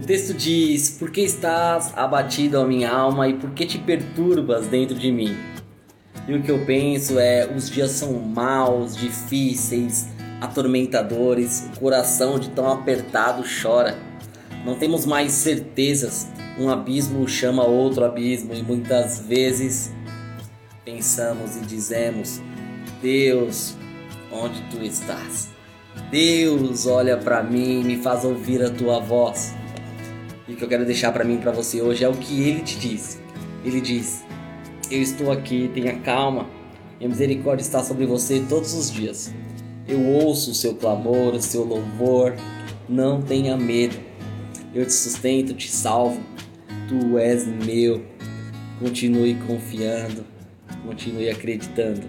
texto diz: Por que estás abatido a minha alma e por que te perturbas dentro de mim? E o que eu penso é: os dias são maus, difíceis, atormentadores, o coração de tão apertado chora. Não temos mais certezas, um abismo chama outro abismo e muitas vezes pensamos e dizemos: Deus, onde tu estás? Deus, olha para mim, me faz ouvir a tua voz. E o que eu quero deixar para mim, para você hoje é o que ele te diz. Ele diz: Eu estou aqui, tenha calma. Minha misericórdia está sobre você todos os dias. Eu ouço o seu clamor, o seu louvor. Não tenha medo. Eu te sustento, te salvo. Tu és meu. Continue confiando, continue acreditando.